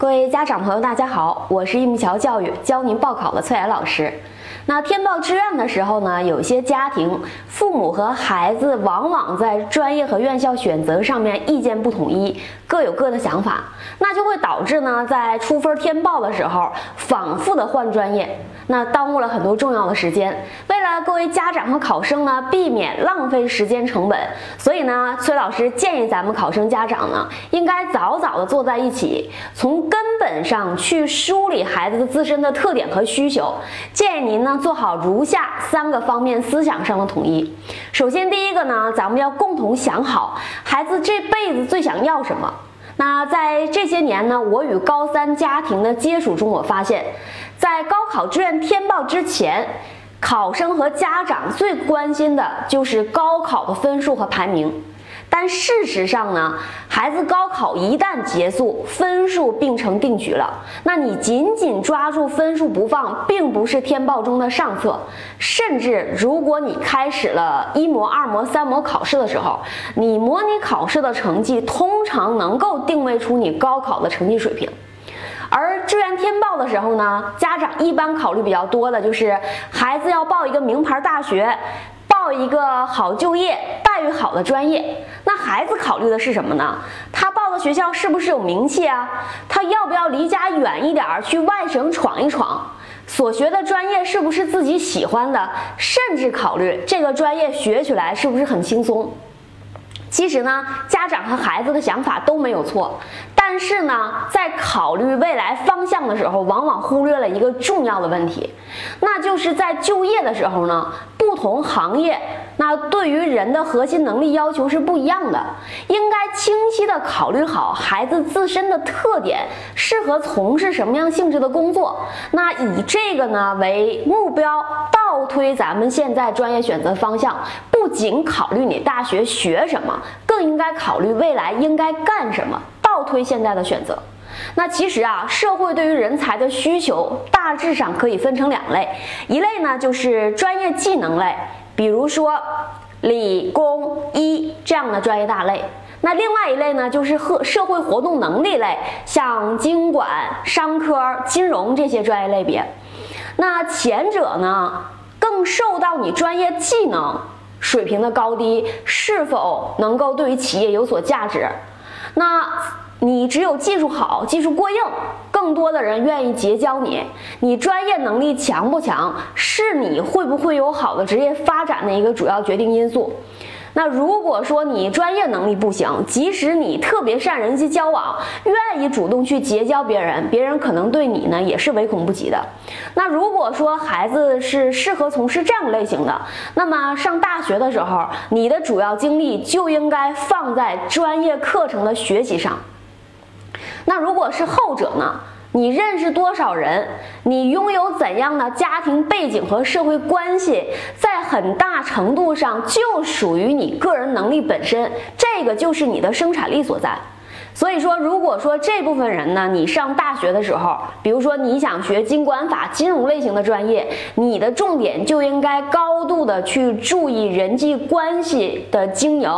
各位家长朋友，大家好，我是益木桥教育教您报考的崔岩老师。那填报志愿的时候呢，有些家庭父母和孩子往往在专业和院校选择上面意见不统一，各有各的想法，那就会导致呢，在出分填报的时候反复的换专业，那耽误了很多重要的时间。为了各位家长和考生呢，避免浪费时间成本，所以呢，崔老师建议咱们考生家长呢，应该早早的坐在一起，从根本上去梳理孩子的自身的特点和需求。建议您呢。做好如下三个方面思想上的统一。首先，第一个呢，咱们要共同想好孩子这辈子最想要什么。那在这些年呢，我与高三家庭的接触中，我发现，在高考志愿填报之前，考生和家长最关心的就是高考的分数和排名。但事实上呢，孩子高考一旦结束，分数并成定局了。那你紧紧抓住分数不放，并不是填报中的上策。甚至如果你开始了一模、二模、三模考试的时候，你模拟考试的成绩通常能够定位出你高考的成绩水平。而志愿填报的时候呢，家长一般考虑比较多的就是孩子要报一个名牌大学。报一个好就业、待遇好的专业，那孩子考虑的是什么呢？他报的学校是不是有名气啊？他要不要离家远一点儿去外省闯一闯？所学的专业是不是自己喜欢的？甚至考虑这个专业学起来是不是很轻松？其实呢，家长和孩子的想法都没有错，但是呢，在考虑未来方向的时候，往往忽略了一个重要的问题，那就是在就业的时候呢。不同行业，那对于人的核心能力要求是不一样的，应该清晰的考虑好孩子自身的特点，适合从事什么样性质的工作。那以这个呢为目标，倒推咱们现在专业选择方向，不仅考虑你大学学什么，更应该考虑未来应该干什么，倒推现在的选择。那其实啊，社会对于人才的需求大致上可以分成两类，一类呢就是专业技能类，比如说理工医这样的专业大类；那另外一类呢就是和社会活动能力类，像经管、商科、金融这些专业类别。那前者呢，更受到你专业技能水平的高低是否能够对于企业有所价值。那。你只有技术好、技术过硬，更多的人愿意结交你。你专业能力强不强，是你会不会有好的职业发展的一个主要决定因素。那如果说你专业能力不行，即使你特别善人际交往，愿意主动去结交别人，别人可能对你呢也是唯恐不及的。那如果说孩子是适合从事这样类型的，那么上大学的时候，你的主要精力就应该放在专业课程的学习上。那如果是后者呢？你认识多少人？你拥有怎样的家庭背景和社会关系，在很大程度上就属于你个人能力本身，这个就是你的生产力所在。所以说，如果说这部分人呢，你上大学的时候，比如说你想学经管法、金融类型的专业，你的重点就应该高度的去注意人际关系的经营，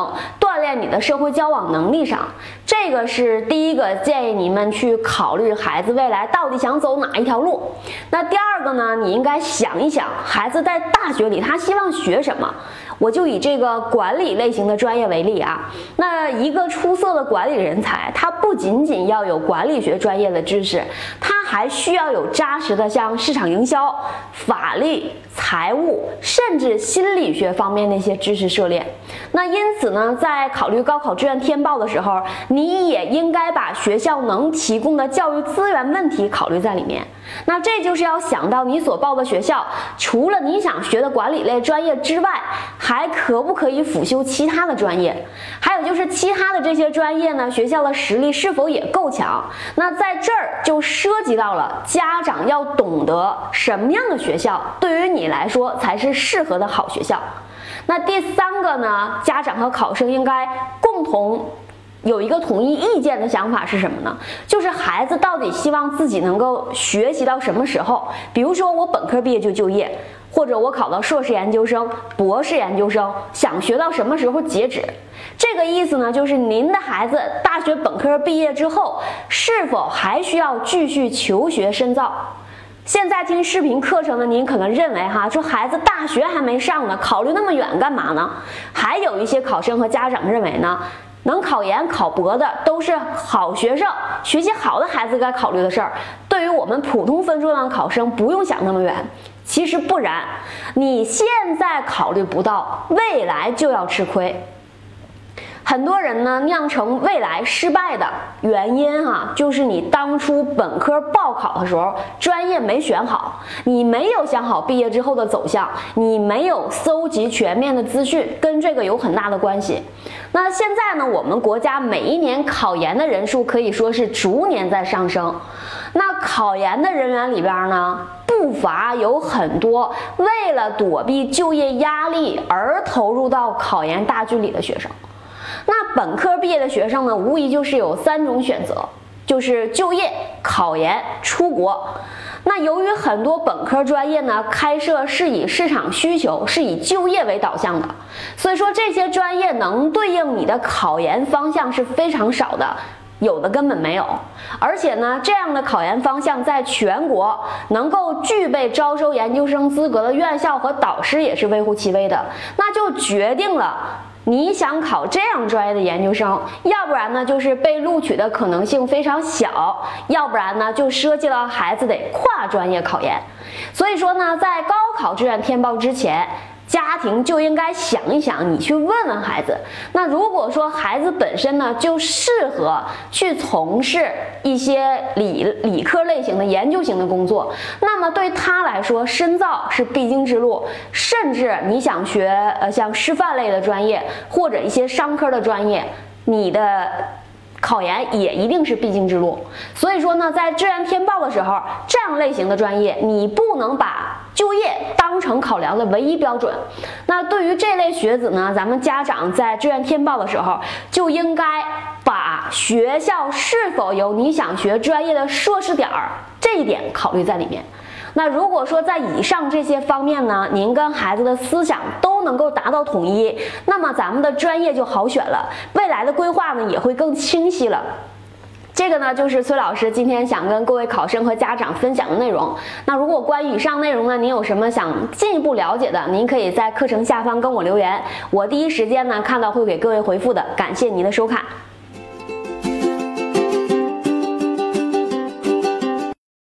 锻炼你的社会交往能力上。这个是第一个建议你们去考虑孩子未来到底想走哪一条路。那第二个呢，你应该想一想，孩子在大学里他希望学什么。我就以这个管理类型的专业为例啊，那一个出色的管理人才，他不仅仅要有管理学专业的知识，他还需要有扎实的像市场营销、法律、财务，甚至心理学方面的一些知识涉猎。那因此呢，在考虑高考志愿填报的时候，你也应该把学校能提供的教育资源问题考虑在里面。那这就是要想到你所报的学校，除了你想学的管理类专业之外，还可不可以辅修其他的专业？还有就是其他的这些专业呢，学校的实力是否也够强？那在这儿就涉及到了家长要懂得什么样的学校对于你来说才是适合的好学校。那第三个呢，家长和考生应该共同。有一个统一意见的想法是什么呢？就是孩子到底希望自己能够学习到什么时候？比如说我本科毕业就就业，或者我考到硕士研究生、博士研究生，想学到什么时候截止？这个意思呢，就是您的孩子大学本科毕业之后，是否还需要继续求学深造？现在听视频课程的您可能认为哈，说孩子大学还没上呢，考虑那么远干嘛呢？还有一些考生和家长认为呢，能考研考博的都是好学生，学习好的孩子该考虑的事儿。对于我们普通分数段的考生，不用想那么远。其实不然，你现在考虑不到，未来就要吃亏。很多人呢酿成未来失败的原因哈，就是你当初本科报考的时候专业没选好，你没有想好毕业之后的走向，你没有搜集全面的资讯，跟这个有很大的关系。那现在呢，我们国家每一年考研的人数可以说是逐年在上升，那考研的人员里边呢，不乏有很多为了躲避就业压力而投入到考研大军里的学生。那本科毕业的学生呢，无疑就是有三种选择，就是就业、考研、出国。那由于很多本科专业呢，开设是以市场需求，是以就业为导向的，所以说这些专业能对应你的考研方向是非常少的，有的根本没有。而且呢，这样的考研方向在全国能够具备招收研究生资格的院校和导师也是微乎其微的，那就决定了。你想考这样专业的研究生，要不然呢就是被录取的可能性非常小，要不然呢就涉及到孩子得跨专业考研。所以说呢，在高考志愿填报之前。家庭就应该想一想，你去问问孩子。那如果说孩子本身呢，就适合去从事一些理理科类型的研究型的工作，那么对他来说，深造是必经之路。甚至你想学呃像师范类的专业，或者一些商科的专业，你的。考研也一定是必经之路，所以说呢，在志愿填报的时候，这样类型的专业你不能把就业当成考量的唯一标准。那对于这类学子呢，咱们家长在志愿填报的时候就应该把学校是否有你想学专业的硕士点儿这一点考虑在里面。那如果说在以上这些方面呢，您跟孩子的思想都能够达到统一，那么咱们的专业就好选了，未来的规划呢也会更清晰了。这个呢就是崔老师今天想跟各位考生和家长分享的内容。那如果关于以上内容呢，您有什么想进一步了解的，您可以在课程下方跟我留言，我第一时间呢看到会给各位回复的。感谢您的收看。